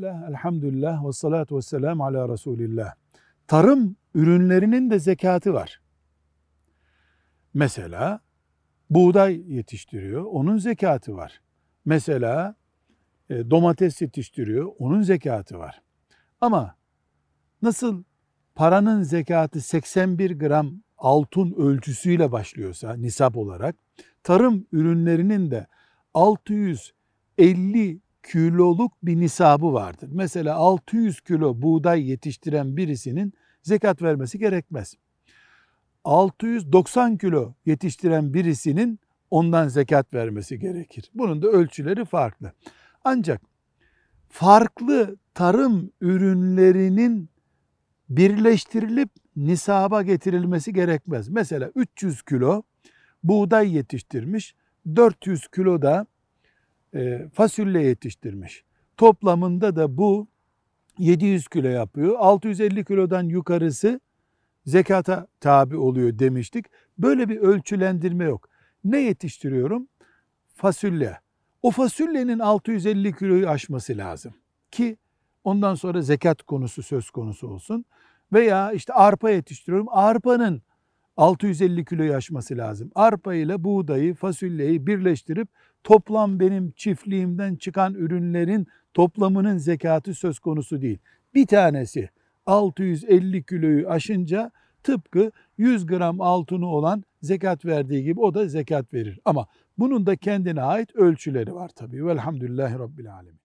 Bismillah, elhamdülillah ve salatu ve selamu ala Resulillah. Tarım ürünlerinin de zekatı var. Mesela buğday yetiştiriyor, onun zekatı var. Mesela e, domates yetiştiriyor, onun zekatı var. Ama nasıl paranın zekatı 81 gram altın ölçüsüyle başlıyorsa nisap olarak, tarım ürünlerinin de 650 kiloluk bir nisabı vardır. Mesela 600 kilo buğday yetiştiren birisinin zekat vermesi gerekmez. 690 kilo yetiştiren birisinin ondan zekat vermesi gerekir. Bunun da ölçüleri farklı. Ancak farklı tarım ürünlerinin birleştirilip nisaba getirilmesi gerekmez. Mesela 300 kilo buğday yetiştirmiş, 400 kilo da fasulye yetiştirmiş. Toplamında da bu 700 kilo yapıyor. 650 kilodan yukarısı zekata tabi oluyor demiştik. Böyle bir ölçülendirme yok. Ne yetiştiriyorum? Fasulye. O fasulyenin 650 kiloyu aşması lazım ki ondan sonra zekat konusu söz konusu olsun. Veya işte arpa yetiştiriyorum. Arpanın 650 kiloyu aşması lazım. Arpa ile buğdayı, fasulyeyi birleştirip toplam benim çiftliğimden çıkan ürünlerin toplamının zekatı söz konusu değil. Bir tanesi 650 kiloyu aşınca tıpkı 100 gram altını olan zekat verdiği gibi o da zekat verir. Ama bunun da kendine ait ölçüleri var tabii. Velhamdülillahi Rabbil Alemin.